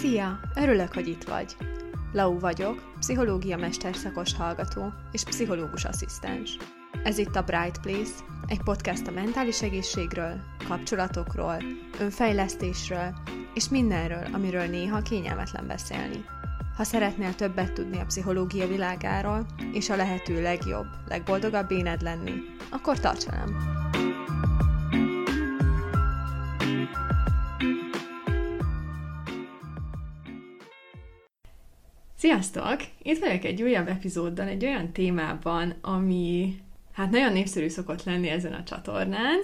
Szia! Örülök, hogy itt vagy. Lau vagyok, pszichológia mesterszakos hallgató és pszichológus asszisztens. Ez itt a Bright Place, egy podcast a mentális egészségről, kapcsolatokról, önfejlesztésről és mindenről, amiről néha kényelmetlen beszélni. Ha szeretnél többet tudni a pszichológia világáról, és a lehető legjobb, legboldogabb éned lenni, akkor tarts velem! Sziasztok! Itt vagyok egy újabb epizóddal, egy olyan témában, ami hát nagyon népszerű szokott lenni ezen a csatornán,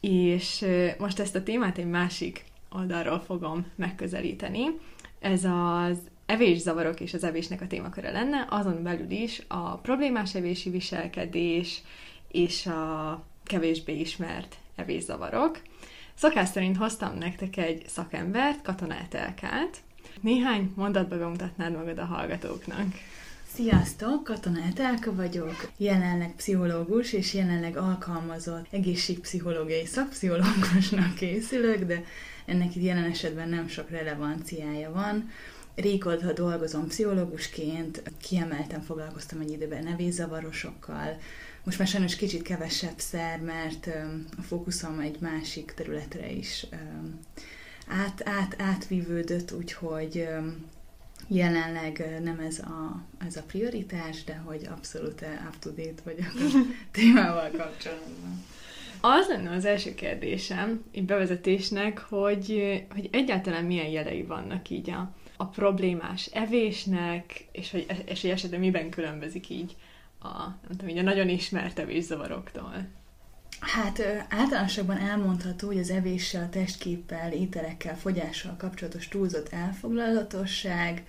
és most ezt a témát egy másik oldalról fogom megközelíteni. Ez az evészavarok és az evésnek a témaköre lenne, azon belül is a problémás evési viselkedés és a kevésbé ismert evészavarok. Szokás szerint hoztam nektek egy szakembert, katonát Elkát, néhány mondatba bemutatnád magad a hallgatóknak. Sziasztok! Katona Etelka vagyok, jelenleg pszichológus és jelenleg alkalmazott egészségpszichológiai szakpszichológusnak készülök, de ennek itt jelen esetben nem sok relevanciája van. Régóta dolgozom pszichológusként, kiemelten foglalkoztam egy időben nevészavarosokkal, most már sajnos kicsit kevesebb szer, mert a fókuszom egy másik területre is át, át, átvívődött, úgyhogy jelenleg nem ez a, ez a prioritás, de hogy abszolút up-to-date vagyok a témával kapcsolatban. Az lenne az első kérdésem, így bevezetésnek, hogy, hogy egyáltalán milyen jelei vannak így a, a problémás evésnek, és hogy, és hogy esetben miben különbözik így a, nem tudom, így a nagyon ismert evészavaroktól. Hát általánosabban elmondható, hogy az evéssel, testképpel, ételekkel, fogyással kapcsolatos túlzott elfoglalatosság,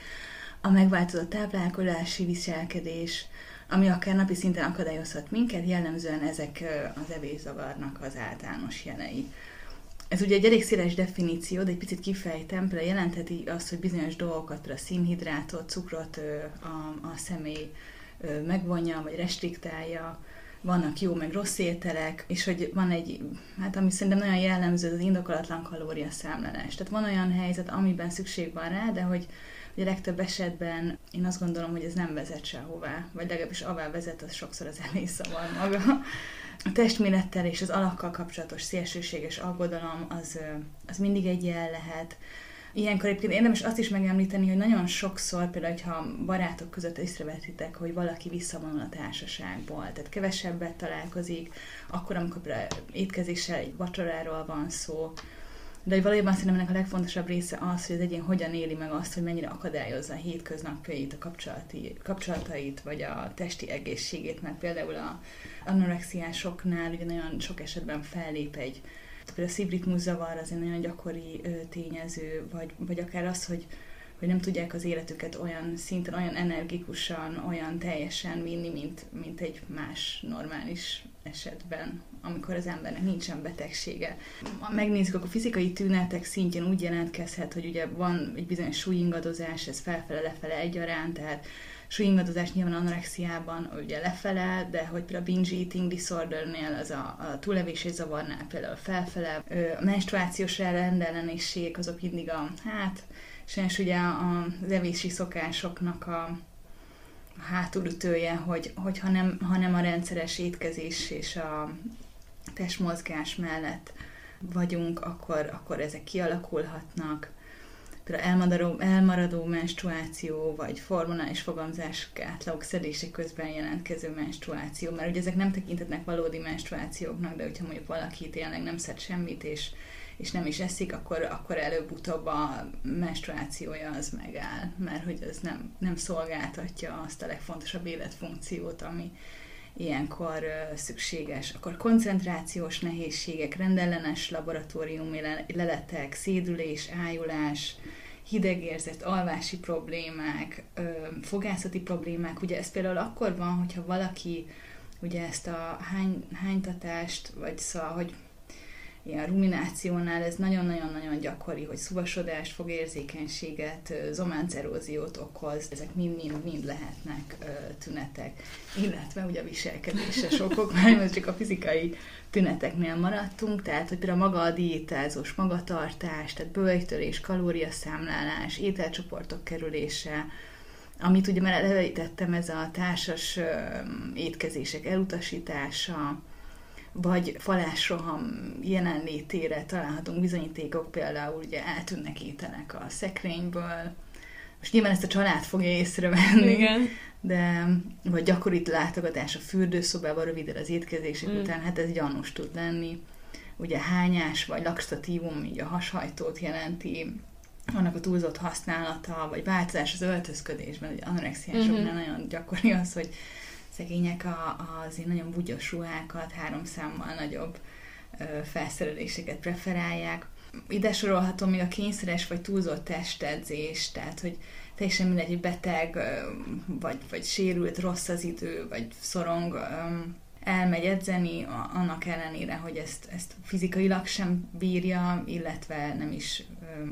a megváltozott táplálkozási viselkedés, ami akár napi szinten akadályozhat minket, jellemzően ezek az evészavarnak az általános jelei. Ez ugye egy elég széles definíció, de egy picit kifejtem, például jelentheti azt, hogy bizonyos dolgokat, például a színhidrátot, cukrot a, a személy megvonja, vagy restriktálja, vannak jó meg rossz ételek, és hogy van egy, hát ami szerintem nagyon jellemző, az indokolatlan kalóriaszámlálás. Tehát van olyan helyzet, amiben szükség van rá, de hogy hogy legtöbb esetben én azt gondolom, hogy ez nem vezet sehová, vagy legalábbis avá vezet, az sokszor az emészavar maga. A testmérettel és az alakkal kapcsolatos szélsőséges aggodalom az, az mindig egy jel lehet. Ilyenkor egyébként érdemes azt is megemlíteni, hogy nagyon sokszor, például, ha barátok között észrevetitek, hogy valaki visszavonul a társaságból, tehát kevesebbet találkozik, akkor, amikor étkezéssel egy vacsoráról van szó, de hogy valójában szerintem ennek a legfontosabb része az, hogy az egyén hogyan éli meg azt, hogy mennyire akadályozza a hétköznapjait, a kapcsolati, kapcsolatait, vagy a testi egészségét, mert például a anorexiásoknál ugye nagyon sok esetben fellép egy Például a szívritmus zavar az egy nagyon gyakori tényező, vagy, vagy akár az, hogy, hogy nem tudják az életüket olyan szinten, olyan energikusan, olyan teljesen vinni, mint, mint egy más normális esetben, amikor az embernek nincsen betegsége. Megnézzük, akkor a fizikai tünetek szintjén úgy jelentkezhet, hogy ugye van egy bizonyos súlyingadozás, ez felfele-lefele egyaránt, tehát súlyingadozás nyilván anorexiában ugye lefele, de hogy például a binge eating disordernél, az a, a túlevési zavarnál például felfele, a menstruációs rendellenesség, azok mindig a, hát, sajnos ugye az evési szokásoknak a hátulütője, hogy, hogy ha, nem, ha nem a rendszeres étkezés és a testmozgás mellett vagyunk, akkor, akkor ezek kialakulhatnak. Például elmaradó, elmaradó menstruáció, vagy hormonális fogamzás átlagok szedése közben jelentkező menstruáció, mert ugye ezek nem tekintetnek valódi menstruációknak, de hogyha mondjuk valaki tényleg nem szed semmit, és, és nem is eszik, akkor, akkor előbb-utóbb a menstruációja az megáll, mert hogy az nem, nem szolgáltatja azt a legfontosabb életfunkciót, ami, ilyenkor szükséges. Akkor koncentrációs nehézségek, rendellenes laboratóriumi leletek, szédülés, ájulás, hidegérzet, alvási problémák, fogászati problémák. Ugye ez például akkor van, hogyha valaki ugye ezt a hány, hánytatást, vagy szóval, hogy ilyen ruminációnál ez nagyon-nagyon-nagyon gyakori, hogy szuvasodást, fogérzékenységet, zománceróziót okoz, ezek mind-mind-mind lehetnek tünetek, illetve ugye a viselkedése sokok, mert csak a fizikai tüneteknél maradtunk, tehát hogy például maga a diétázós magatartás, tehát bőjtörés, kalóriaszámlálás, ételcsoportok kerülése, amit ugye már előítettem, ez a társas étkezések elutasítása, vagy falásroham jelenlétére találhatunk bizonyítékok, például ugye eltűnnek ételek a szekrényből, most nyilván ezt a család fogja észrevenni, Igen. de vagy gyakori látogatás a fürdőszobába röviddel az étkezések mm. után, hát ez gyanús tud lenni. Ugye hányás vagy laxatívum, így a hashajtót jelenti, annak a túlzott használata, vagy változás az öltözködésben, hogy anorexiásoknál mm-hmm. nagyon gyakori az, hogy szegények a, azért nagyon bugyos ruhákat, három számmal nagyobb felszereléseket preferálják. Ide sorolhatom még a kényszeres vagy túlzott testedzés, tehát hogy teljesen mindegy, hogy beteg, vagy, vagy sérült, rossz az idő, vagy szorong, elmegy edzeni, annak ellenére, hogy ezt, ezt fizikailag sem bírja, illetve nem is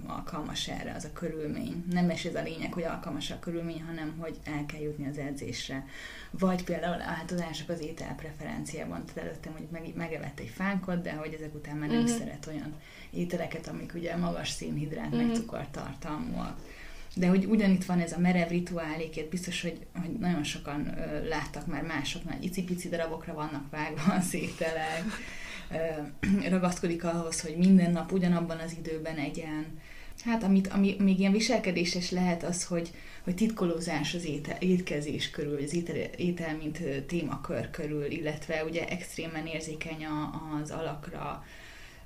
alkalmas erre az a körülmény. Nem is ez a lényeg, hogy alkalmas a körülmény, hanem hogy el kell jutni az edzésre. Vagy például változások az étel preferenciában. Tehát előttem, hogy meg, megevett egy fánkot, de hogy ezek után már nem uh-huh. szeret olyan ételeket, amik ugye magas szénhidrát, uh-huh. meg mhm. cukortartalmúak de hogy ugyanitt van ez a merev rituálékét, biztos, hogy, hogy nagyon sokan ö, láttak már másoknál, icipici darabokra vannak vágva a szételek, ö, ragaszkodik ahhoz, hogy minden nap ugyanabban az időben egyen. Hát amit, ami még ilyen viselkedéses lehet az, hogy, hogy titkolózás az étel, étkezés körül, az étel, étel mint témakör körül, illetve ugye extrémen érzékeny az alakra,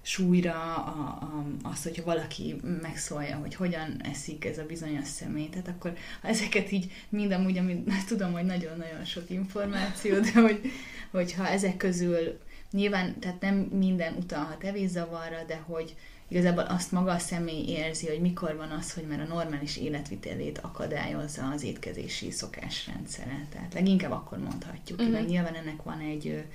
súlyra, a, a, az, hogyha valaki megszólja, hogy hogyan eszik ez a bizonyos személy. Tehát akkor ha ezeket így mind amúgy, amit tudom, hogy nagyon-nagyon sok információ, de hogy, hogyha ezek közül nyilván, tehát nem minden utalhat evészavarra, de hogy igazából azt maga a személy érzi, hogy mikor van az, hogy már a normális életvitelét akadályozza az étkezési szokásrendszere. Tehát leginkább akkor mondhatjuk, uh-huh. nyilván ennek van egy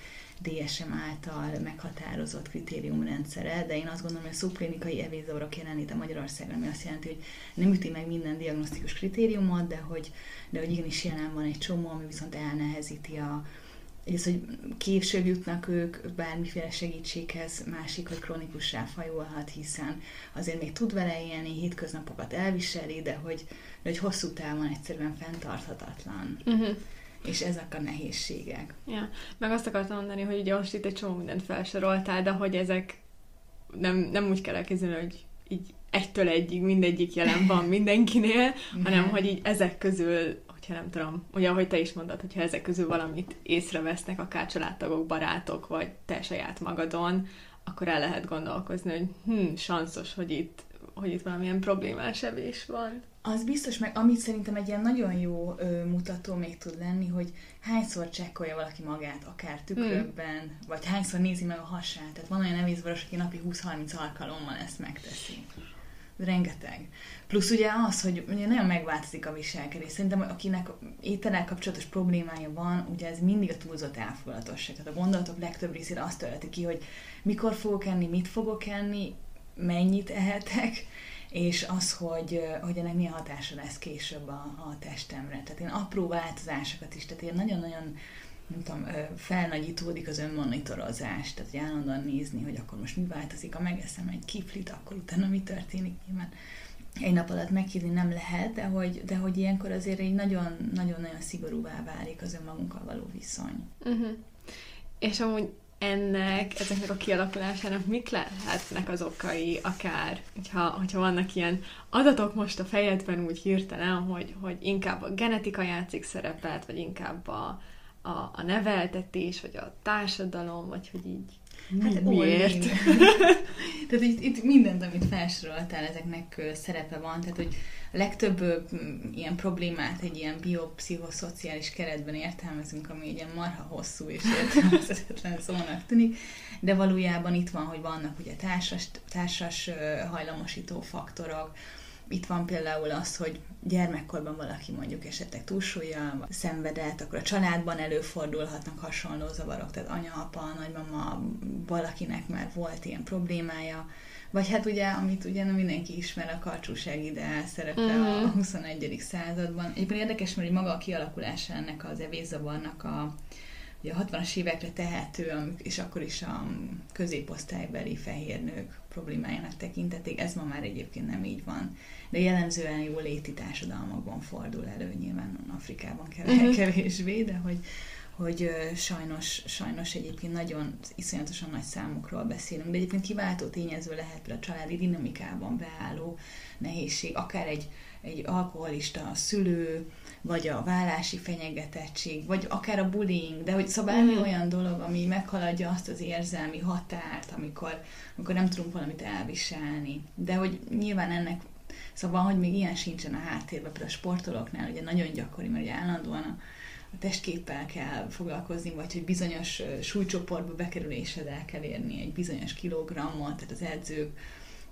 DSM által meghatározott kritériumrendszere, de én azt gondolom, hogy a szubklinikai evészavarok jelenléte Magyarországon, ami azt jelenti, hogy nem üti meg minden diagnosztikus kritériumot, de hogy, de hogy igenis jelen van egy csomó, ami viszont elnehezíti a, ez, hogy később jutnak ők bármiféle segítséghez, másik, hogy krónikus ráfajulhat, hiszen azért még tud vele élni, hétköznapokat elviseli, de hogy, de hogy hosszú távon egyszerűen fenntarthatatlan. Uh-huh és ezek a nehézségek. Ja, meg azt akartam mondani, hogy ugye most itt egy csomó mindent felsoroltál, de hogy ezek nem, nem úgy kell elképzelni, hogy így egytől egyig mindegyik jelen van mindenkinél, hanem hogy így ezek közül, hogyha nem tudom, ugye ahogy te is mondtad, hogyha ezek közül valamit észrevesznek, akár családtagok, barátok, vagy te saját magadon, akkor el lehet gondolkozni, hogy hm, sanszos, hogy itt, hogy itt valamilyen problémás evés van. Az biztos, meg amit szerintem egy ilyen nagyon jó ö, mutató még tud lenni, hogy hányszor csekkolja valaki magát, akár tükrökben, mm. vagy hányszor nézi meg a hasát. Tehát van olyan nevészvaros, aki napi 20-30 alkalommal ezt megteszi. Rengeteg. Plusz ugye az, hogy ugye nagyon megváltozik a viselkedés. Szerintem, akinek ételel kapcsolatos problémája van, ugye ez mindig a túlzott elfogadatosság. Tehát a gondolatok legtöbb részére azt tölti ki, hogy mikor fogok enni, mit fogok enni, mennyit ehetek, és az, hogy, hogy ennek milyen hatása lesz később a, a testemre. Tehát én apró változásokat is, tehát én nagyon-nagyon nem tudom, felnagyítódik az önmonitorozás, tehát hogy állandóan nézni, hogy akkor most mi változik, ha megeszem egy kiflit, akkor utána mi történik nyilván. Egy nap alatt meghívni nem lehet, de hogy, de hogy ilyenkor azért egy nagyon-nagyon szigorúvá válik az önmagunkkal való viszony. Uh-huh. És amúgy ennek, ezeknek a kialakulásának mik lehetnek az okai, akár, hogyha, hogyha vannak ilyen adatok most a fejedben úgy hirtelen, hogy, hogy inkább a genetika játszik szerepet, vagy inkább a, a, a neveltetés, vagy a társadalom, vagy hogy így Hát miért? tehát itt, itt mindent, amit felsoroltál, ezeknek szerepe van, tehát hogy a legtöbb ilyen problémát egy ilyen biopszichoszociális keretben értelmezünk, ami ilyen marha hosszú és értelmezhetetlen szónak tűnik, de valójában itt van, hogy vannak ugye társas, társas hajlamosító faktorok, itt van például az, hogy gyermekkorban valaki mondjuk esetleg túlsúlya, szenvedett, akkor a családban előfordulhatnak hasonló zavarok, tehát anya, apa, nagymama, valakinek már volt ilyen problémája, vagy hát ugye, amit ugye nem mindenki ismer, a karcsúság ideál szerepe mm-hmm. a 21. században. Egyébként érdekes, mert maga a kialakulása ennek az evészavarnak a, ugye a 60-as évekre tehető, és akkor is a középosztálybeli fehér nők problémájának tekintették. Ez ma már egyébként nem így van. De jellemzően jó léti társadalmakban fordul elő, nyilván Afrikában mhm. kevésbé, de hogy, hogy sajnos, sajnos egyébként nagyon iszonyatosan nagy számokról beszélünk, de egyébként kiváltó tényező lehet a családi dinamikában beálló nehézség, akár egy, egy alkoholista szülő, vagy a vállási fenyegetettség, vagy akár a bullying, de hogy szóval bármi mm. olyan dolog, ami meghaladja azt az érzelmi határt, amikor, amikor nem tudunk valamit elviselni. De hogy nyilván ennek Szóval, hogy még ilyen sincsen a háttérben, például a sportolóknál ugye nagyon gyakori, mert ugye állandóan a, a testképpel kell foglalkozni, vagy hogy bizonyos súlycsoportba bekerülésed el kell érni egy bizonyos kilogrammot, tehát az edzők,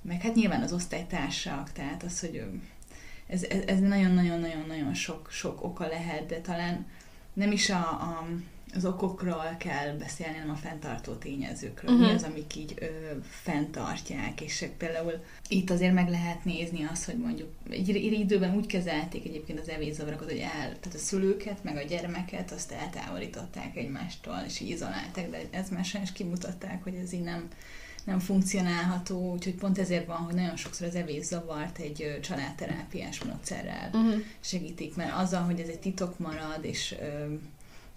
meg hát nyilván az osztálytársak, tehát az, hogy ez, ez nagyon-nagyon-nagyon-nagyon sok, sok oka lehet, de talán nem is a, a, az okokról kell beszélni, hanem a fenntartó tényezőkről. Uh-huh. Mi az, amik így ö, fenntartják, és például itt azért meg lehet nézni azt, hogy mondjuk egy, időben úgy kezelték egyébként az evészavarokat, hogy el, tehát a szülőket, meg a gyermeket azt eltávolították egymástól, és így izolálták, de ez már sajnos kimutatták, hogy ez így nem, nem funkcionálható, úgyhogy pont ezért van, hogy nagyon sokszor az evészavart egy családterápiás módszerrel uh-huh. segítik, mert azzal, hogy ez egy titok marad, és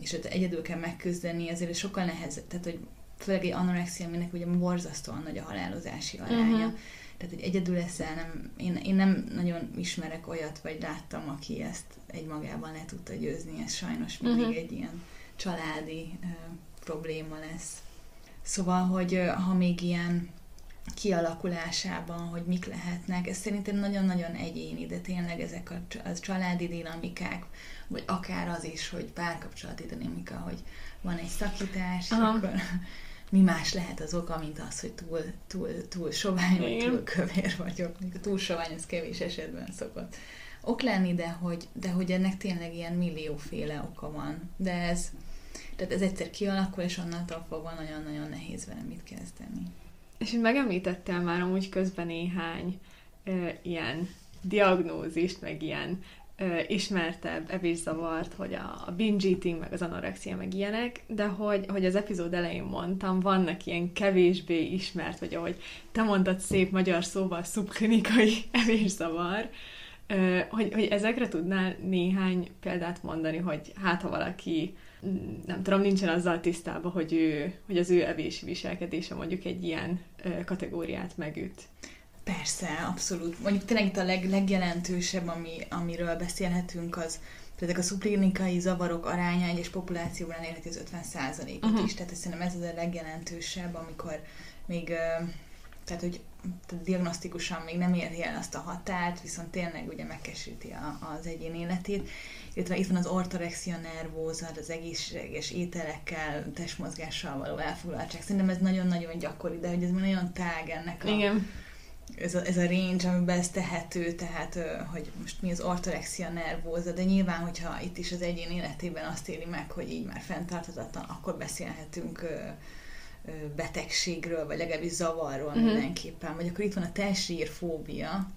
és ott egyedül kell megküzdeni, ezért sokkal nehezebb, tehát hogy főleg egy anorexia, aminek ugye borzasztóan nagy a halálozási aránya. Uh-huh. Tehát, hogy egyedül leszel, nem, én, én nem nagyon ismerek olyat, vagy láttam, aki ezt egy magában le tudta győzni, ez sajnos mindig uh-huh. egy ilyen családi uh, probléma lesz. Szóval, hogy ha még ilyen kialakulásában, hogy mik lehetnek, ez szerintem nagyon-nagyon egyéni, de tényleg ezek a, családi dinamikák, vagy akár az is, hogy párkapcsolati dinamika, hogy van egy szakítás, Aha. akkor mi más lehet az oka, mint az, hogy túl, túl, túl sovány, vagy túl kövér vagyok. A túl sovány, ez kevés esetben szokott ok lenni, de hogy, de hogy ennek tényleg ilyen millióféle oka van. De ez, tehát ez egyszer kialakul, és onnantól fogva nagyon-nagyon nehéz vele mit kezdeni. És megemlítettél már amúgy közben néhány ö, ilyen diagnózist, meg ilyen ö, ismertebb evészavart, hogy a, a binge eating, meg az anorexia, meg ilyenek, de hogy, hogy az epizód elején mondtam, vannak ilyen kevésbé ismert, vagy ahogy te mondtad szép magyar szóval, szubklinikai evészavar, ö, hogy, hogy ezekre tudnál néhány példát mondani, hogy hát ha valaki nem tudom, nincsen azzal tisztában, hogy, ő, hogy az ő evési viselkedése mondjuk egy ilyen kategóriát megüt. Persze, abszolút. Mondjuk tényleg itt a leg, legjelentősebb, ami, amiről beszélhetünk, az például a szuplinikai zavarok aránya egyes populációban elérheti az 50%-ot uh-huh. is, tehát szerintem ez az a legjelentősebb, amikor még, tehát hogy tehát diagnosztikusan még nem érje el azt a határt, viszont tényleg ugye megkesíti a, az egyén életét. Illetve itt van az ortorexia nervóza, az egészséges ételekkel, testmozgással való elfoglaltság. Szerintem ez nagyon-nagyon gyakori, de hogy ez már nagyon tág ennek a, Igen ez a, ez a range, amiben ez tehető, tehát hogy most mi az ortorexia nervóza, de nyilván, hogyha itt is az egyén életében azt éli meg, hogy így már fenntarthatatlan, akkor beszélhetünk betegségről, vagy legalábbis zavarról uh-huh. mindenképpen. Vagy akkor itt van a testzsírfóbia,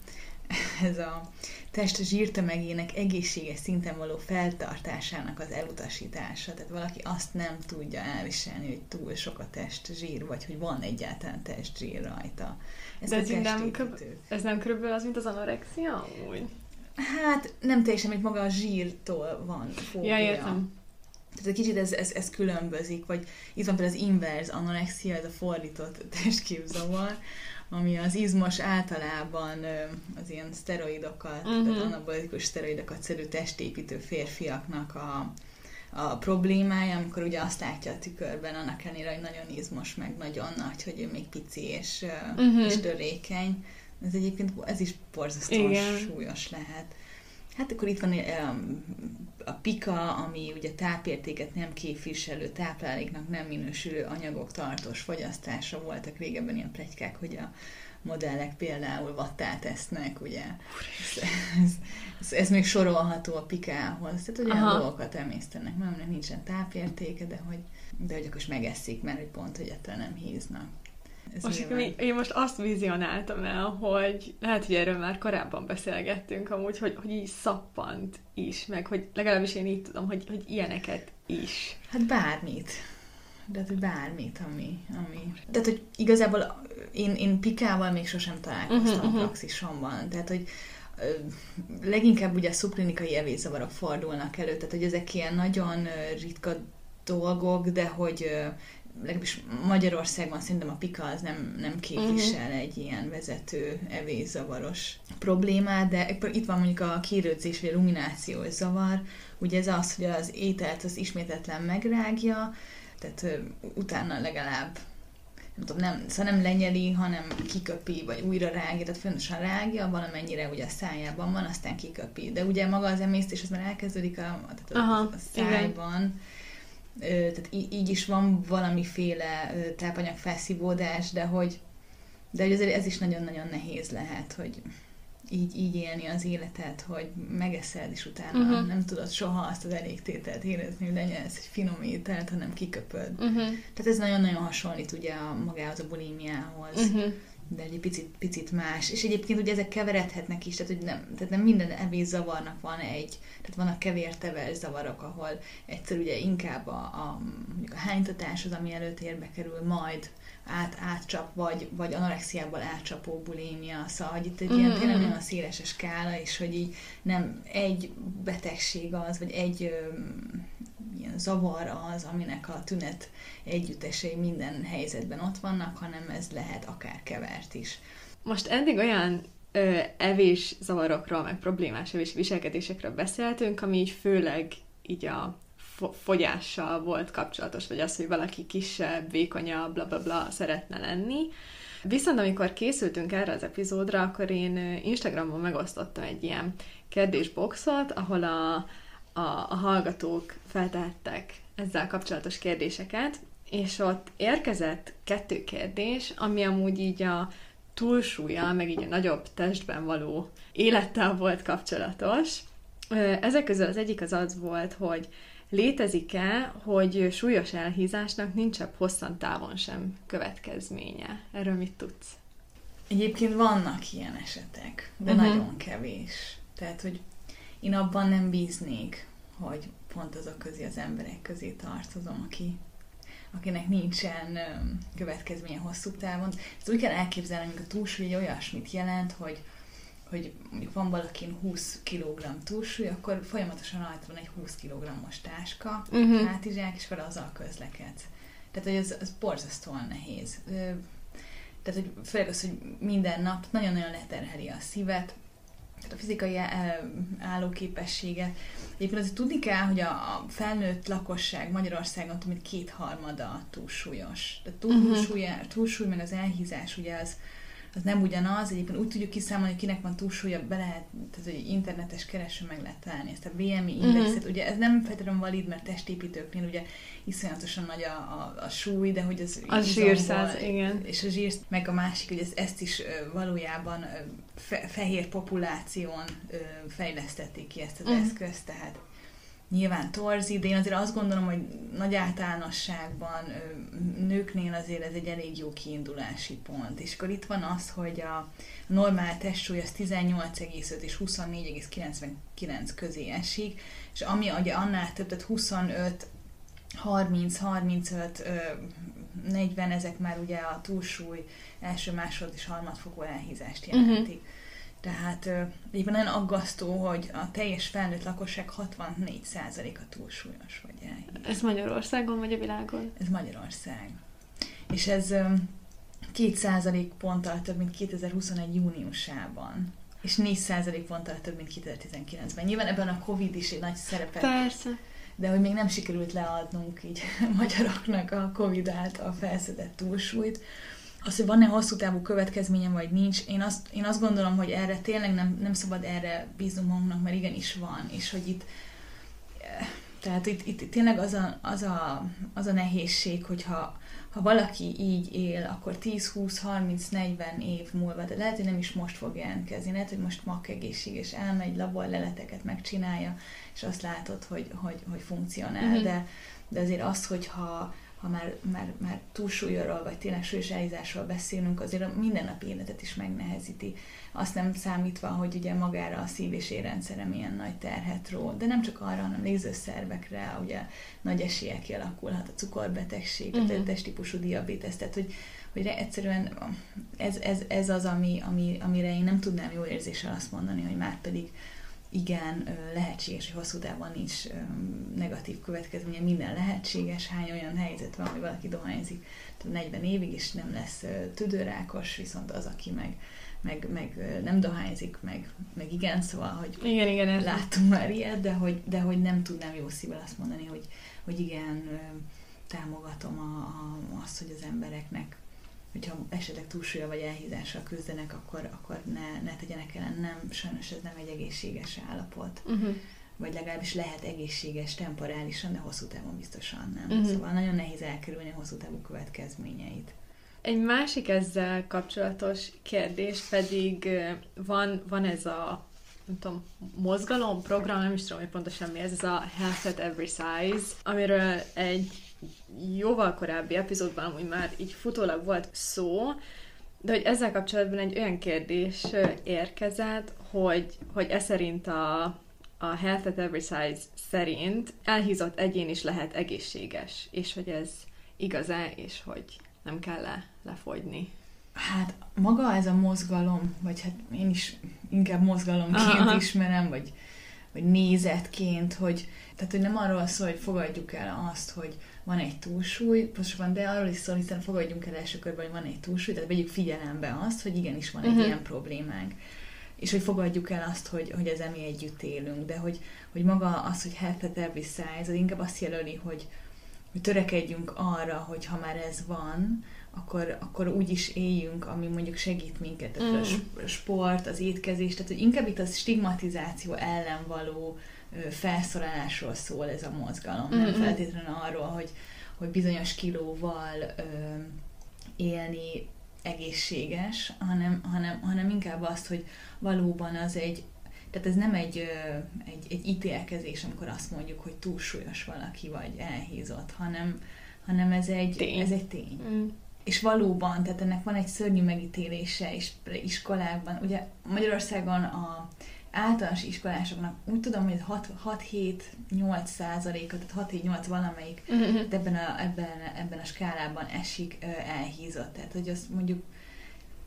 ez a test zsírtömegének egészséges szinten való feltartásának az elutasítása. Tehát valaki azt nem tudja elviselni, hogy túl sok a testzsír, vagy hogy van egyáltalán testzsír rajta. Ez, De ez, nem, ez nem körülbelül az, mint az anorexia? Úgy? Hát nem teljesen, mint maga a zsírtól van fóbia. Ja, értem. Tehát egy kicsit ez, ez, ez különbözik, vagy itt van például az inverse anorexia, ez a fordított testképzavar, ami az izmos általában az ilyen szteroidokat, uh-huh. tehát anabolikus szteroidokat szedő testépítő férfiaknak a, a problémája, amikor ugye azt látja a tükörben, annak ellenére, hogy nagyon izmos, meg nagyon nagy, hogy ő még pici és, uh-huh. és törékeny. Ez egyébként, ez is borzasztóan súlyos lehet. Hát akkor itt van a pika, ami ugye tápértéket nem képviselő, tápláléknak nem minősülő anyagok tartós fogyasztása voltak régebben ilyen plegykák, hogy a modellek például vattát esznek, ugye. Ez, ez, ez, ez még sorolható a pikához. Tehát, olyan dolgokat emésztenek. Nem nincsen tápértéke, de hogy, de hogy akkor is megeszik, mert hogy pont, hogy ettől nem híznak. Ez most mi, én most azt vizionáltam el, hogy lehet, hogy erről már korábban beszélgettünk amúgy, hogy, hogy így szappant is, meg hogy legalábbis én így tudom, hogy, hogy ilyeneket is. Hát bármit. De hogy bármit, ami, ami... Tehát, hogy igazából én, én pikával még sosem találkoztam uh-huh, uh-huh. praxisomban. Tehát, hogy leginkább ugye a szubklinikai evészavarok fordulnak elő, tehát hogy ezek ilyen nagyon ritka dolgok, de hogy legalábbis Magyarországon szerintem a pika az nem, nem képvisel uh-huh. egy ilyen vezető evészavaros problémát, de itt van mondjuk a kérődzés vagy a luminációs zavar, ugye ez az, hogy az ételt az ismétetlen megrágja, tehát utána legalább nem tudom, nem, szóval nem lenyeli, hanem kiköpi, vagy újra rágja, tehát fontosan rágja, valamennyire ugye a szájában van, aztán kiköpi. De ugye maga az emésztés, az már elkezdődik a, tehát Aha, a szájban, igen tehát így is van valamiféle tápanyag felszívódás, de hogy, de hogy azért ez is nagyon-nagyon nehéz lehet, hogy így, így élni az életet, hogy megeszed, és utána uh-huh. nem tudod soha azt az elégtételt érezni, hogy lenyelsz egy finom ételt, hanem kiköpöd. Uh-huh. Tehát ez nagyon-nagyon hasonlít ugye a magához a bulimiához. Uh-huh de egy picit, picit más. És egyébként ugye ezek keveredhetnek is, tehát, hogy nem, tehát nem minden evés zavarnak van egy, tehát vannak kevérteves zavarok, ahol egyszer ugye inkább a, a, mondjuk a hánytatás az, ami előtérbe kerül, majd át, átcsap, vagy, vagy anorexiából átcsapó bulémia, szóval hogy itt egy mm-hmm. ilyen tényleg nagyon széles a skála, és hogy így nem egy betegség az, vagy egy ö, ilyen zavar az, aminek a tünet együttesei minden helyzetben ott vannak, hanem ez lehet akár kevert is. Most eddig olyan ö, evés zavarokról, meg problémás evés viselkedésekről beszéltünk, ami így főleg így a fogyással volt kapcsolatos, vagy az, hogy valaki kisebb, vékonyabb, bla bla bla szeretne lenni. Viszont amikor készültünk erre az epizódra, akkor én Instagramon megosztottam egy ilyen kérdésboxot, ahol a, a, a hallgatók feltettek ezzel kapcsolatos kérdéseket, és ott érkezett kettő kérdés, ami amúgy így a túlsúlya, meg így a nagyobb testben való élettel volt kapcsolatos. Ezek közül az egyik az az volt, hogy létezik-e, hogy súlyos elhízásnak nincsebb hosszan távon sem következménye? Erről mit tudsz? Egyébként vannak ilyen esetek, de uh-huh. nagyon kevés. Tehát, hogy én abban nem bíznék, hogy pont azok közé az emberek közé tartozom, aki, akinek nincsen következménye hosszú távon. Ezt úgy kell elképzelni, hogy a túlsúly olyasmit jelent, hogy hogy mondjuk van valakin 20 kg túlsúly, akkor folyamatosan rajta van egy 20 kg-os táska, uh-huh. hátizsák, és akkor azzal közlekedsz. Tehát, hogy ez, ez borzasztóan nehéz. Tehát, hogy főleg az, hogy minden nap nagyon-nagyon leterheli a szívet, tehát a fizikai állóképessége. Egyébként azért tudni kell, hogy a felnőtt lakosság Magyarországon több mint kétharmada túlsúlyos. Tehát túlsúly, uh-huh. túlsúly meg az elhízás ugye az, az nem ugyanaz. Egyébként úgy tudjuk kiszámolni, hogy kinek van túlsúlya, be lehet, tehát hogy internetes kereső meg lehet találni ezt a BMI indexet. Uh-huh. Ugye ez nem feltétlenül valid, mert testépítőknél ugye iszonyatosan nagy a, a, a súly, de hogy az a zsírszáz, igen. És a zsír, meg a másik, hogy ez, ezt is valójában fe, fehér populáción fejlesztették ki ezt az uh-huh. eszközt, tehát nyilván torzít, de én azért azt gondolom, hogy nagy általánosságban nőknél azért ez egy elég jó kiindulási pont. És akkor itt van az, hogy a normál testsúly az 18,5 és 24,99 közé esik, és ami ugye annál több, tehát 25, 30, 35, 40, ezek már ugye a túlsúly első, másod és harmadfokú elhízást jelentik. Uh-huh. Tehát egyébként nagyon aggasztó, hogy a teljes felnőtt lakosság 64%-a túlsúlyos vagy elhízás. Ez Magyarországon vagy a világon? Ez Magyarország. És ez 2% ponttal több, mint 2021 júniusában és 4% ponttal több, mint 2019-ben. Nyilván ebben a Covid is egy nagy szerepet. Persze. De hogy még nem sikerült leadnunk így magyaroknak a Covid által felszedett túlsúlyt az, hogy van-e hosszú távú következménye, vagy nincs, én azt, én azt gondolom, hogy erre tényleg nem, nem szabad erre bíznunk magunknak, mert igenis van, és hogy itt Tehát itt, itt tényleg az a, az, a, az a nehézség, hogyha ha valaki így él, akkor 10, 20, 30, 40 év múlva, de lehet, hogy nem is most fog jelentkezni, lehet, hogy most mak egészséges, elmegy, laborleleteket megcsinálja, és azt látod, hogy, hogy, hogy funkcionál, mm-hmm. de, de azért az, hogyha ha már, már, már túlsúlyról, vagy tényleg súlyos elhízásról beszélünk, azért a mindennapi életet is megnehezíti. Azt nem számítva, hogy ugye magára a szív- és érrendszere milyen nagy terhet ró, de nem csak arra, hanem nézőszervekre, ugye nagy esélye kialakulhat a cukorbetegség, uh-huh. a mhm. testtípusú diabétesz, tehát hogy, hogy egyszerűen ez, ez, ez az, ami, ami, amire én nem tudnám jó érzéssel azt mondani, hogy már pedig igen, lehetséges, hogy hosszú távon nincs negatív következménye, minden lehetséges, hány olyan helyzet van, hogy valaki dohányzik 40 évig, és nem lesz tüdőrákos, viszont az, aki meg, meg, meg nem dohányzik, meg, meg igen, szóval, hogy igen, igen, láttunk már ilyet, de hogy, de hogy nem tudnám jó szívvel azt mondani, hogy, hogy igen, támogatom a, a, azt, hogy az embereknek hogyha esetleg túlsúlya vagy elhízással küzdenek, akkor, akkor ne, ne tegyenek ellen. Nem, sajnos ez nem egy egészséges állapot. Uh-huh. Vagy legalábbis lehet egészséges temporálisan, de hosszú távon biztosan nem. Uh-huh. Szóval nagyon nehéz elkerülni a hosszú távú következményeit. Egy másik ezzel kapcsolatos kérdés pedig van, van ez a nem tudom, mozgalom, program, nem is tudom, hogy pontosan mi ez, ez a Health at Every Size, amiről egy jóval korábbi epizódban amúgy már így futólag volt szó, de hogy ezzel kapcsolatban egy olyan kérdés érkezett, hogy, hogy ez szerint a, a Health at Every Size szerint elhízott egyén is lehet egészséges, és hogy ez igaz-e, és hogy nem kell le, lefogyni. Hát maga ez a mozgalom, vagy hát én is inkább mozgalomként Aha. ismerem, vagy, vagy nézetként, hogy, tehát, hogy nem arról szól, hogy fogadjuk el azt, hogy van egy túlsúly, pontosabban, de arról is szól, hiszen fogadjunk el első körben, hogy van egy túlsúly, tehát vegyük figyelembe azt, hogy igenis van egy uh-huh. ilyen problémánk. És hogy fogadjuk el azt, hogy, hogy ezzel mi együtt élünk, de hogy, hogy maga az, hogy health at every size, az inkább azt jelöli, hogy, hogy törekedjünk arra, hogy ha már ez van, akkor, akkor úgy is éljünk, ami mondjuk segít minket, tehát mm. a sport, az étkezés, tehát hogy inkább itt a stigmatizáció ellen való felszólalásról szól ez a mozgalom, mm-hmm. nem feltétlenül arról, hogy, hogy bizonyos kilóval ö, élni egészséges, hanem, hanem, hanem inkább azt, hogy valóban az egy, tehát ez nem egy, egy, egy ítélkezés, amikor azt mondjuk, hogy túlsúlyos valaki, vagy elhízott, hanem, hanem ez egy tény. Ez egy tény. Mm. És valóban, tehát ennek van egy szörnyű megítélése is iskolákban. Ugye Magyarországon a általános iskolásoknak úgy tudom, hogy 6-7-8 százaléka, tehát 6-7-8 valamelyik uh-huh. ebben, a, ebben, ebben a skálában esik elhízott. Tehát, hogy azt mondjuk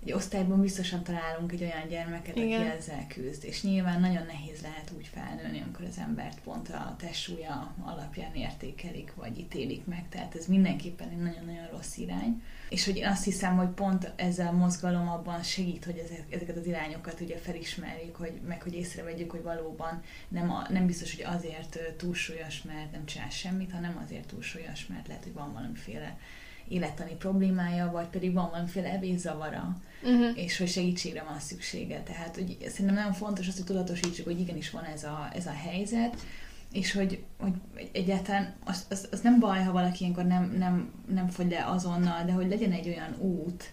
egy osztályban biztosan találunk egy olyan gyermeket, Igen. aki ezzel küzd, és nyilván nagyon nehéz lehet úgy felnőni, amikor az embert pont a testsúlya alapján értékelik, vagy ítélik meg, tehát ez mindenképpen egy nagyon-nagyon rossz irány. És hogy én azt hiszem, hogy pont ezzel a mozgalom abban segít, hogy ezeket az irányokat ugye felismerjük, hogy, meg hogy észrevegyük, hogy valóban nem, a, nem biztos, hogy azért túlsúlyos, mert nem csinál semmit, hanem azért túlsúlyos, mert lehet, hogy van valamiféle élettani problémája, vagy pedig van valamiféle evészavara, uh-huh. és hogy segítségre van szüksége. Tehát hogy szerintem nagyon fontos azt, hogy tudatosítsuk, hogy igenis van ez a, ez a helyzet, és hogy, hogy egyáltalán az, az, az nem baj, ha valaki ilyenkor nem, nem, nem fogy le azonnal, de hogy legyen egy olyan út,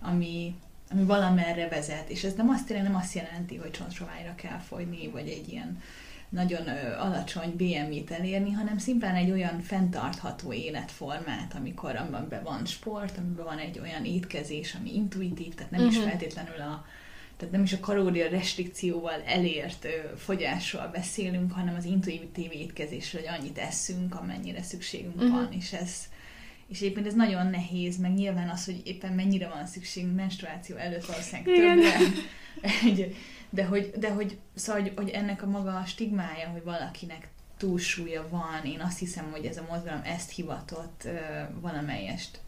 ami, ami valamerre vezet, és ez nem azt, tényleg nem azt jelenti, hogy csontsovályra kell fogyni, vagy egy ilyen nagyon alacsony BMI-t elérni, hanem szimplán egy olyan fenntartható életformát, amikor amiben van sport, amiben van egy olyan étkezés, ami intuitív, tehát nem uh-huh. is mhm. feltétlenül a tehát nem is a kalória restrikcióval elért ö, fogyásról beszélünk, hanem az intuitív étkezésről, hogy annyit eszünk, amennyire szükségünk uh-huh. van, és ez és éppen ez nagyon nehéz, meg nyilván az, hogy éppen mennyire van szükségünk menstruáció előtt valószínűleg többre, egy, de hogy, de hogy, szóval, hogy, hogy ennek a maga a stigmája, hogy valakinek túlsúlya van, én azt hiszem, hogy ez a mozgalom ezt hivatott uh, valamelyest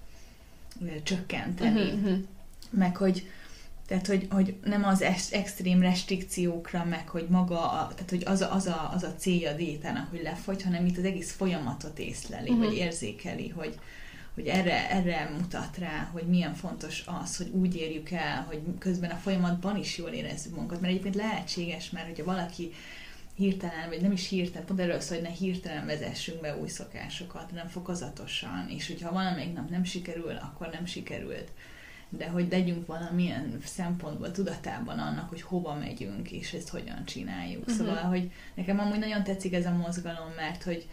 uh, csökkenteni. Uh-huh. Meg hogy, tehát, hogy, hogy nem az extrém restrikciókra, meg hogy maga, a, tehát, hogy az a, az, a, az a célja a diétának, hogy lefogy, hanem itt az egész folyamatot észleli, uh-huh. vagy érzékeli, hogy, hogy erre, erre mutat rá, hogy milyen fontos az, hogy úgy érjük el, hogy közben a folyamatban is jól érezzük magunkat, mert egyébként lehetséges, mert hogyha valaki hirtelen, vagy nem is hirtelen, pont erről szól, hogy ne hirtelen vezessünk be új szokásokat, hanem fokozatosan, és hogyha valamelyik nap nem sikerül, akkor nem sikerült. De hogy legyünk valamilyen szempontból tudatában annak, hogy hova megyünk, és ezt hogyan csináljuk. Uh-huh. Szóval, hogy nekem amúgy nagyon tetszik ez a mozgalom, mert hogy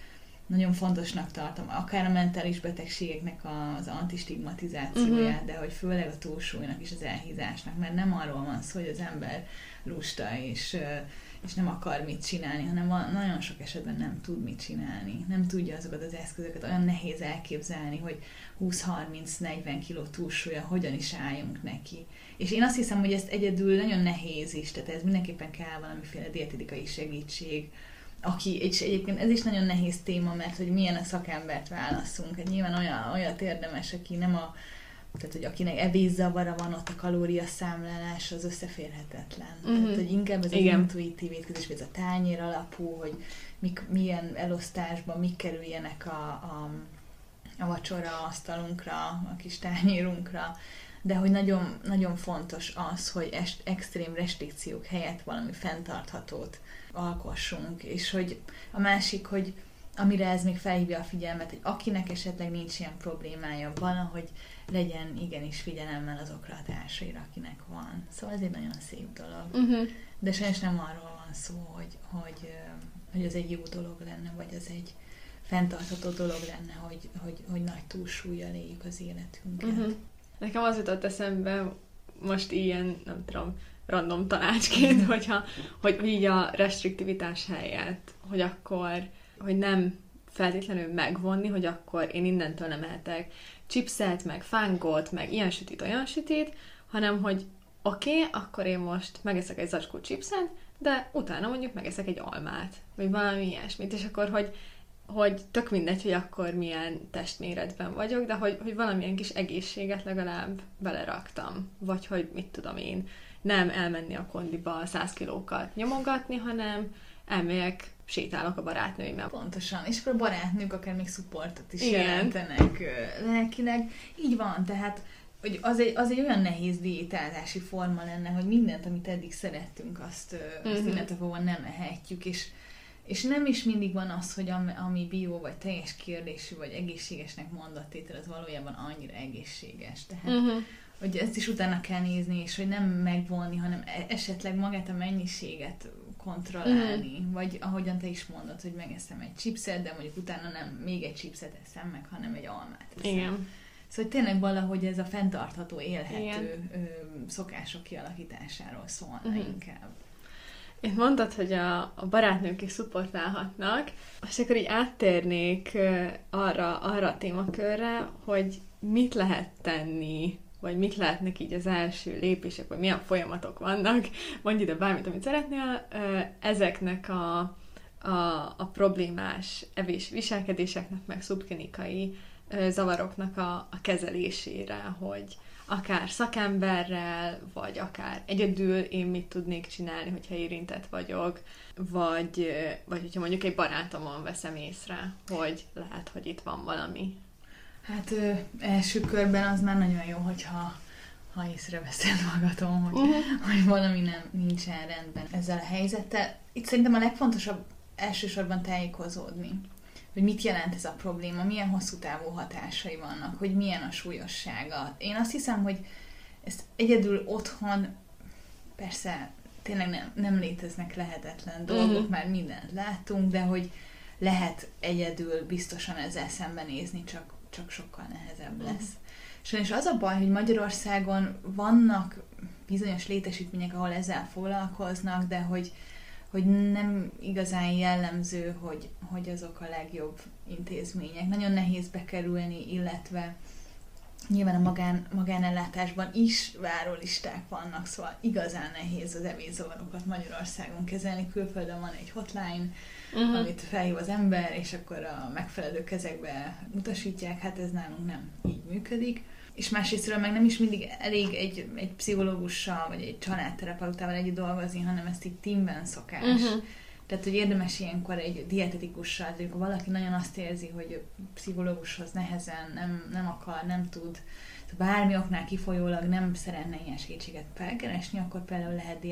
nagyon fontosnak tartom, akár a mentális betegségeknek az antistigmatizációját, uh-huh. de hogy főleg a túlsúlynak és az elhízásnak, mert nem arról van szó, hogy az ember lusta és, és nem akar mit csinálni, hanem van, nagyon sok esetben nem tud mit csinálni. Nem tudja azokat az eszközöket, olyan nehéz elképzelni, hogy 20-30-40 kiló túlsúlya, hogyan is álljunk neki. És én azt hiszem, hogy ezt egyedül nagyon nehéz is, tehát ez mindenképpen kell valamiféle dietetikai segítség, aki, és egyébként ez is nagyon nehéz téma, mert hogy milyen a szakembert válaszunk. Hát nyilván olyan, olyat érdemes, aki nem a, tehát hogy akinek evészavara van, ott a kalóriaszámlálás az összeférhetetlen. Uh-huh. Tehát, hogy inkább ez Igen. az intuitív étkezés, vagy ez a tányér alapú, hogy mik, milyen elosztásban mik kerüljenek a, a, a vacsora asztalunkra, a kis tányérunkra, de hogy nagyon, nagyon fontos az, hogy est, extrém restrikciók helyett valami fenntarthatót alkossunk, és hogy a másik, hogy amire ez még felhívja a figyelmet, hogy akinek esetleg nincs ilyen problémája, valahogy legyen igenis figyelemmel azokra a társaira, akinek van. Szóval ez egy nagyon szép dolog. Uh-huh. De sajnos nem arról van szó, hogy, hogy, hogy ez egy jó dolog lenne, vagy az egy fenntartható dolog lenne, hogy, hogy, hogy nagy túlsúlyjal éljük az életünket. Uh-huh. Nekem az jutott eszembe most ilyen, nem tudom, random tanácsként, hogyha, hogy így a restriktivitás helyett, hogy akkor, hogy nem feltétlenül megvonni, hogy akkor én innentől nem ehetek chipset, meg fángot, meg ilyen sütit, olyan sütit, hanem hogy oké, okay, akkor én most megeszek egy zacskó chipset, de utána mondjuk megeszek egy almát, vagy valami ilyesmit, és akkor, hogy, hogy tök mindegy, hogy akkor milyen testméretben vagyok, de hogy, hogy valamilyen kis egészséget legalább beleraktam, vagy hogy mit tudom én, nem elmenni a kondiba 100 kilókat nyomogatni, hanem elmegyek, sétálok a barátnőimmel. Pontosan, és akkor a barátnők akár még szupportot is Igen. jelentenek lelkileg. Így van, tehát hogy az egy, az egy olyan nehéz diétázási forma lenne, hogy mindent, amit eddig szerettünk, azt, uh-huh. azt mhm. innentől nem ehetjük, és és nem is mindig van az, hogy ami, ami bio, vagy teljes kérdésű, vagy egészségesnek mondott tétel, az valójában annyira egészséges. Tehát uh-huh hogy ezt is utána kell nézni, és hogy nem megvonni, hanem e- esetleg magát a mennyiséget kontrollálni, uh-huh. vagy ahogyan te is mondod, hogy megeszem egy chipset, de mondjuk utána nem még egy chipset eszem meg, hanem egy almát eszem. Igen. Szóval tényleg valahogy ez a fenntartható, élhető Igen. szokások kialakításáról szólna uh-huh. inkább. Én mondtad, hogy a, a barátnők is szupportálhatnak, és akkor így áttérnék arra, arra a témakörre, hogy mit lehet tenni vagy mik lehetnek így az első lépések, vagy milyen folyamatok vannak, mondj ide bármit, amit szeretnél, ezeknek a, a, a problémás evés viselkedéseknek, meg szubklinikai zavaroknak a, a kezelésére, hogy akár szakemberrel, vagy akár egyedül én mit tudnék csinálni, hogyha érintett vagyok, vagy, vagy hogyha mondjuk egy barátomon veszem észre, hogy lehet, hogy itt van valami. Hát ö, első körben az már nagyon jó, hogyha ha észreveszed magatom, hogy, uh-huh. hogy valami nem nincsen rendben ezzel a helyzettel. Itt szerintem a legfontosabb elsősorban tájékozódni, hogy mit jelent ez a probléma, milyen hosszú távú hatásai vannak, hogy milyen a súlyossága. Én azt hiszem, hogy ezt egyedül otthon persze tényleg nem, nem léteznek lehetetlen dolgok, uh-huh. már mindent látunk, de hogy lehet egyedül biztosan ezzel szembenézni, csak csak sokkal nehezebb lesz. Uh-huh. Sajnos az a baj, hogy Magyarországon vannak bizonyos létesítmények, ahol ezzel foglalkoznak, de hogy, hogy nem igazán jellemző, hogy, hogy azok a legjobb intézmények. Nagyon nehéz bekerülni, illetve nyilván a magán, magánellátásban is várólisták vannak, szóval igazán nehéz az evészavarokat Magyarországon kezelni. Külföldön van egy hotline, uh-huh. amit felhív az ember, és akkor a megfelelő kezekbe utasítják, hát ez nálunk nem így működik. És másrésztről meg nem is mindig elég egy, egy pszichológussal, vagy egy családterapeutával együtt dolgozni, hanem ezt így teamben szokás. Uh-huh. Tehát, hogy érdemes ilyenkor egy dietetikussal, hogy valaki nagyon azt érzi, hogy pszichológushoz nehezen, nem, nem akar, nem tud, bármi oknál kifolyólag nem szeretne ilyen segítséget felkeresni, akkor például lehet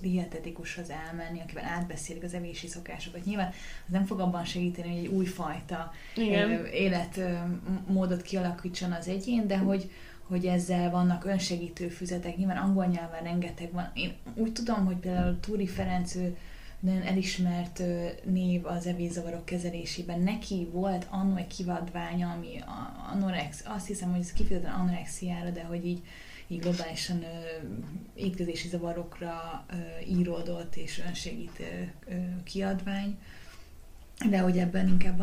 dietetikushoz elmenni, akivel átbeszélik az evési szokásokat. Nyilván az nem fog abban segíteni, hogy egy újfajta Igen. életmódot kialakítson az egyén, de hogy, hogy ezzel vannak önsegítő füzetek. Nyilván angol nyelven rengeteg van. Én úgy tudom, hogy például Túri Ferenc ő nagyon elismert név az evészavarok kezelésében. Neki volt annó egy kivadványa, ami anorex, azt hiszem, hogy ez kifejezetten anorexiára, de hogy így, így globálisan ö, étkezési zavarokra ö, íródott és önsegítő ö, kiadvány. De hogy ebben inkább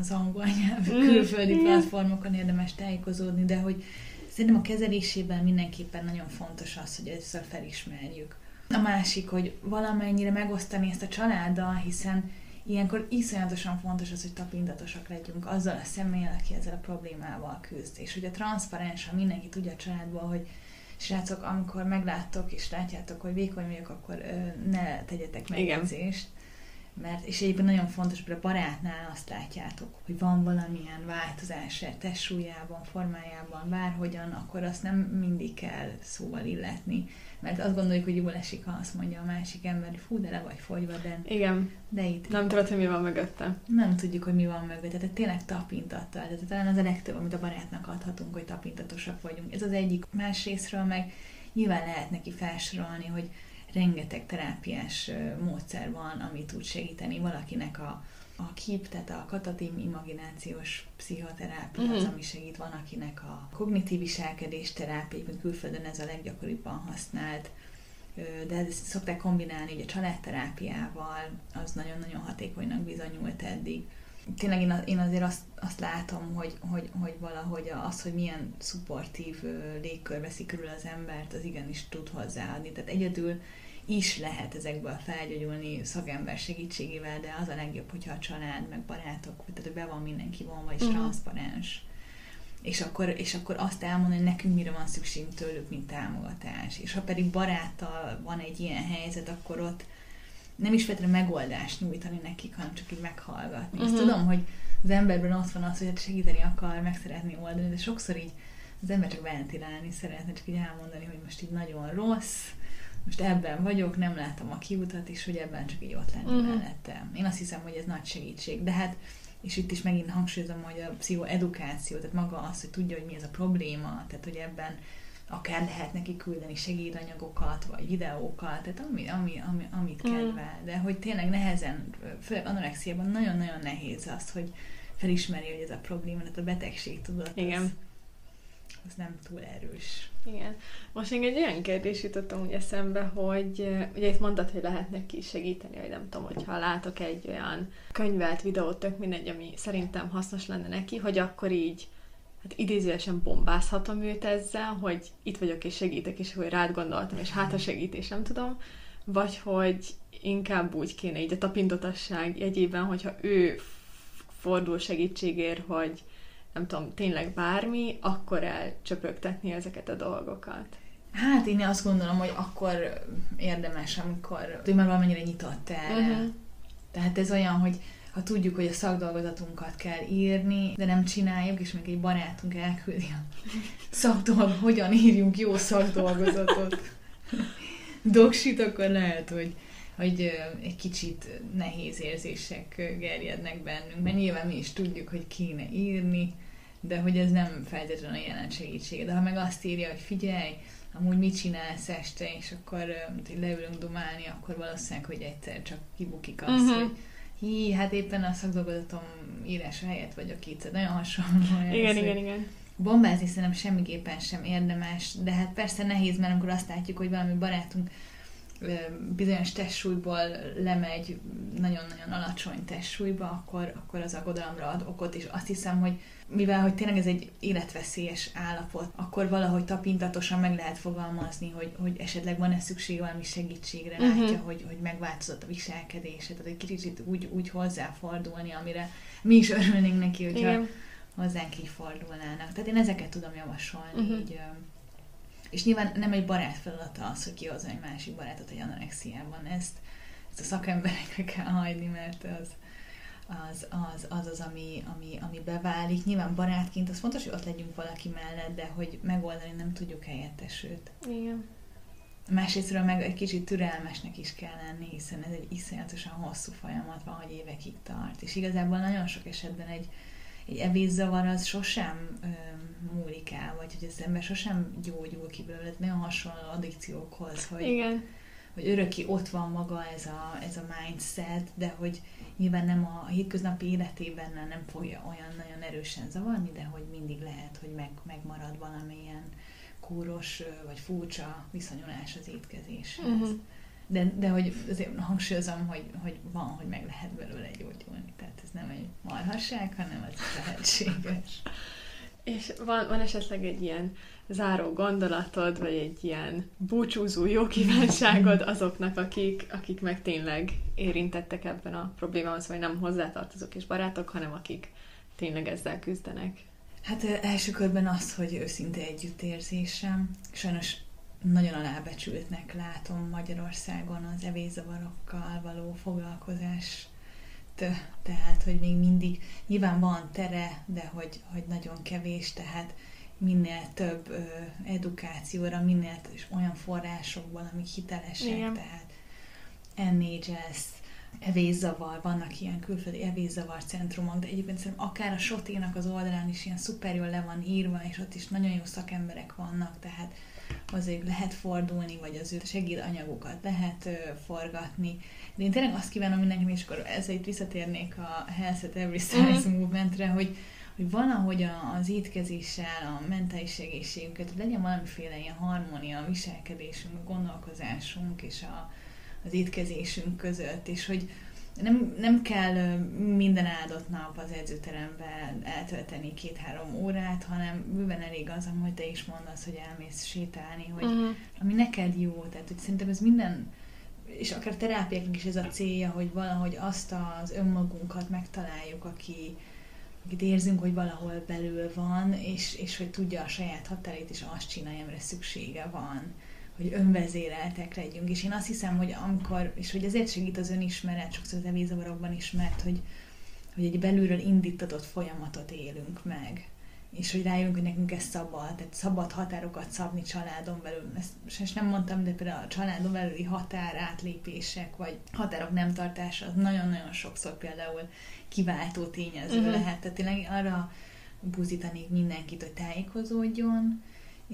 az angol nyelvű mm, külföldi platformokon érdemes tájékozódni, de hogy szerintem a kezelésében mindenképpen nagyon fontos az, hogy ezt felismerjük a másik, hogy valamennyire megosztani ezt a családdal, hiszen ilyenkor iszonyatosan fontos az, hogy tapintatosak legyünk azzal a személlyel, aki ezzel a problémával küzd. És hogy a transzparensan mindenki tudja a családból, hogy srácok, amikor megláttok és látjátok, hogy vékony vagyok, akkor ö, ne tegyetek megjegyzést. Mert, és egyébként nagyon fontos, hogy a barátnál azt látjátok, hogy van valamilyen változás a testsúlyában, formájában, bárhogyan, akkor azt nem mindig kell szóval illetni mert azt gondoljuk, hogy jól esik, ha azt mondja a másik ember, hogy fú, de le vagy fogyva, de... Igen. De itt... Nem tudod, hogy mi van mögötte. Nem tudjuk, hogy mi van mögötte. Tehát tényleg tapintattal. Tehát talán az a legtöbb, amit a barátnak adhatunk, hogy tapintatosak vagyunk. Ez az egyik. Másrésztről meg nyilván lehet neki felsorolni, hogy rengeteg terápiás módszer van, ami tud segíteni valakinek a, a KIP, tehát a katatim imaginációs pszichoterápia uh-huh. az, ami segít, van akinek a kognitív viselkedés terápia, külföldön ez a leggyakoribban használt, de ezt szokták kombinálni ugye a családterápiával, az nagyon-nagyon hatékonynak bizonyult eddig. Tényleg én, én azért azt, azt látom, hogy, hogy, hogy valahogy az, hogy milyen szupportív légkör veszi körül az embert, az igenis tud hozzáadni. Tehát egyedül is lehet ezekből felgyógyulni szakember segítségével, de az a legjobb, hogyha a család, meg barátok, tehát hogy be van mindenki vonva, és uh-huh. transzparens. És akkor, és akkor azt elmondani, hogy nekünk mire van szükségünk tőlük, mint támogatás. És ha pedig baráttal van egy ilyen helyzet, akkor ott nem is feltétlenül megoldást nyújtani nekik, hanem csak így meghallgatni. Uh-huh. Azt tudom, hogy az emberben ott van az, hogy hát segíteni akar, meg szeretni oldani, de sokszor így az ember csak ventilálni szeretne, csak így elmondani, hogy most így nagyon rossz, most ebben vagyok, nem látom a kiutat, és hogy ebben csak így ott lenni uh-huh. mellette. Én azt hiszem, hogy ez nagy segítség. De hát, és itt is megint hangsúlyozom, hogy a pszichoedukáció, tehát maga az, hogy tudja, hogy mi ez a probléma, tehát hogy ebben akár lehet neki küldeni segédanyagokat, vagy videókat, tehát ami, ami, ami, amit uh-huh. kedvel. De hogy tényleg nehezen, főleg anorexiában nagyon-nagyon nehéz az, hogy felismeri, hogy ez a probléma, tehát a betegség tudod. Igen. Az, az nem túl erős. Igen. Most még egy olyan kérdés jutottam úgy eszembe, hogy ugye itt mondtad, hogy lehet neki segíteni, vagy nem tudom, hogyha látok egy olyan könyvet, videót, tök mindegy, ami szerintem hasznos lenne neki, hogy akkor így hát idézőesen bombázhatom őt ezzel, hogy itt vagyok és segítek, és hogy rád gondoltam, és hát a segítés, nem tudom, vagy hogy inkább úgy kéne így a tapintotasság jegyében, hogyha ő fordul segítségért, hogy nem tudom, tényleg bármi, akkor elcsöpögtetni ezeket a dolgokat. Hát én azt gondolom, hogy akkor érdemes, amikor hogy már valamennyire nyitott erre. Uh-huh. Tehát ez olyan, hogy ha tudjuk, hogy a szakdolgozatunkat kell írni, de nem csináljuk, és még egy barátunk elküldi a szakdolg, hogyan írjunk jó szakdolgozatot, doksit, akkor lehet, hogy, hogy egy kicsit nehéz érzések gerjednek bennünk, mert nyilván mi is tudjuk, hogy kéne írni, de hogy ez nem feltétlenül jelent segítséget. De ha meg azt írja, hogy figyelj, amúgy mit csinálsz este, és akkor hogy leülünk dumálni, akkor valószínűleg, hogy egyszer csak kibukik az, uh-huh. hogy hí, hát éppen a szakdolgozatom írása helyett vagyok itt, nagyon hasonló. Igen, ez, igen, igen. Bombázni szerintem semmiképpen sem érdemes, de hát persze nehéz, mert amikor azt látjuk, hogy valami barátunk bizonyos testsúlyból lemegy nagyon-nagyon alacsony testsúlyba, akkor, akkor az aggodalomra ad okot, és azt hiszem, hogy mivel hogy tényleg ez egy életveszélyes állapot, akkor valahogy tapintatosan meg lehet fogalmazni, hogy, hogy esetleg van-e szükség valami segítségre, uh-huh. látja, hogy, hogy megváltozott a viselkedése, tehát egy kicsit úgy, úgy hozzáfordulni, amire mi is örülnénk neki, hogyha Igen. hozzánk így fordulnának. Tehát én ezeket tudom javasolni, uh-huh. így és nyilván nem egy barát feladata az, hogy kihozza egy másik barátot egy anorexiában. Ezt, ezt a szakemberekre kell hagyni, mert az, az az, az, az ami, ami, ami beválik. Nyilván barátként az fontos, hogy ott legyünk valaki mellett, de hogy megoldani nem tudjuk helyettes őt. Igen. Másrésztről meg egy kicsit türelmesnek is kell lenni, hiszen ez egy iszonyatosan hosszú folyamat van, hogy évekig tart. És igazából nagyon sok esetben egy, egy evészavar az sosem ö, múlik el, vagy hogy az ember sosem gyógyul ki belőle. Ez nagyon hasonló addikciókhoz, hogy, Igen. hogy öröki ott van maga ez a, ez a mindset, de hogy nyilván nem a hétköznapi életében nem fogja olyan nagyon erősen zavarni, de hogy mindig lehet, hogy meg, megmarad valamilyen kóros vagy furcsa viszonyulás az étkezéshez. Uh-huh. De, de hogy azért hangsúlyozom, hogy, hogy van, hogy meg lehet belőle gyógyulni. Tehát ez nem egy marhasság, hanem az lehetséges. És van, van esetleg egy ilyen záró gondolatod, vagy egy ilyen búcsúzó jó kívánságod azoknak, akik, akik meg tényleg érintettek ebben a problémához, vagy nem hozzátartozók és barátok, hanem akik tényleg ezzel küzdenek? Hát első körben az, hogy őszinte együttérzésem. Sajnos nagyon alábecsültnek látom Magyarországon az evészavarokkal való foglalkozás tehát, hogy még mindig nyilván van tere, de hogy, hogy nagyon kevés, tehát minél több ö, edukációra, minél és olyan forrásokból, amik hitelesek, Igen. tehát NHS, evészavar, vannak ilyen külföldi evészavar centrumok, de egyébként szerintem akár a Soténak az oldalán is ilyen szuper jól le van írva, és ott is nagyon jó szakemberek vannak, tehát azért lehet fordulni, vagy az ő segédanyagokat lehet ö, forgatni. De én tényleg azt kívánom mindenkinek, és akkor ezzel itt visszatérnék a Health at Every Size mm. movementre, hogy, hogy valahogy az étkezéssel, a mentális egészségünket, hogy legyen valamiféle ilyen harmónia a viselkedésünk, a gondolkozásunk és a, az étkezésünk között, és hogy nem, nem kell minden áldott nap az edzőteremben eltölteni két-három órát, hanem bőven elég az, hogy te is mondasz, hogy elmész sétálni, hogy uh-huh. ami neked jó. Tehát, hogy szerintem ez minden, és akár terápiáknak is ez a célja, hogy valahogy azt az önmagunkat megtaláljuk, aki, akit érzünk, hogy valahol belül van, és, és hogy tudja a saját határét, és azt csinálja, amire szüksége van hogy önvezéreltek legyünk. És én azt hiszem, hogy amikor, és hogy ezért segít az önismeret, sokszor az evézavarokban is, mert hogy, hogy egy belülről indítatott folyamatot élünk meg és hogy rájövünk, hogy nekünk ez szabad, tehát szabad határokat szabni családon belül. Ezt és nem mondtam, de például a családon belüli határ átlépések, vagy határok nem tartása, az nagyon-nagyon sokszor például kiváltó tényező uh-huh. lehet. Tehát tényleg arra buzítanék mindenkit, hogy tájékozódjon,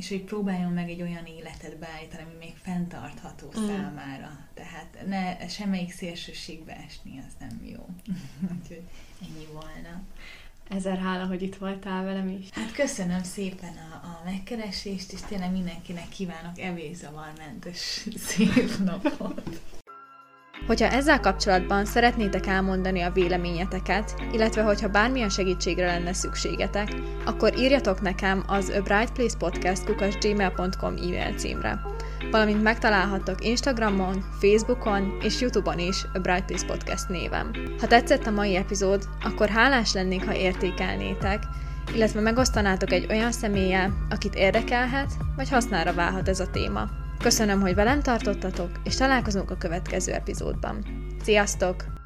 és hogy próbáljon meg egy olyan életet beállítani, ami még fenntartható mm. számára. Tehát ne semmelyik szélsőségbe esni, az nem jó. Úgyhogy ennyi volna. Ezer hála, hogy itt voltál velem is. Hát köszönöm szépen a, a megkeresést, és tényleg mindenkinek kívánok evészavarmentes szép napot. Hogyha ezzel kapcsolatban szeretnétek elmondani a véleményeteket, illetve hogyha bármilyen segítségre lenne szükségetek, akkor írjatok nekem az A Bright Place Podcast gmail.com e-mail címre. Valamint megtalálhattok Instagramon, Facebookon és Youtube-on is A Bright Place Podcast névem. Ha tetszett a mai epizód, akkor hálás lennék, ha értékelnétek, illetve megosztanátok egy olyan személlyel, akit érdekelhet, vagy hasznára válhat ez a téma. Köszönöm, hogy velem tartottatok, és találkozunk a következő epizódban. Sziasztok!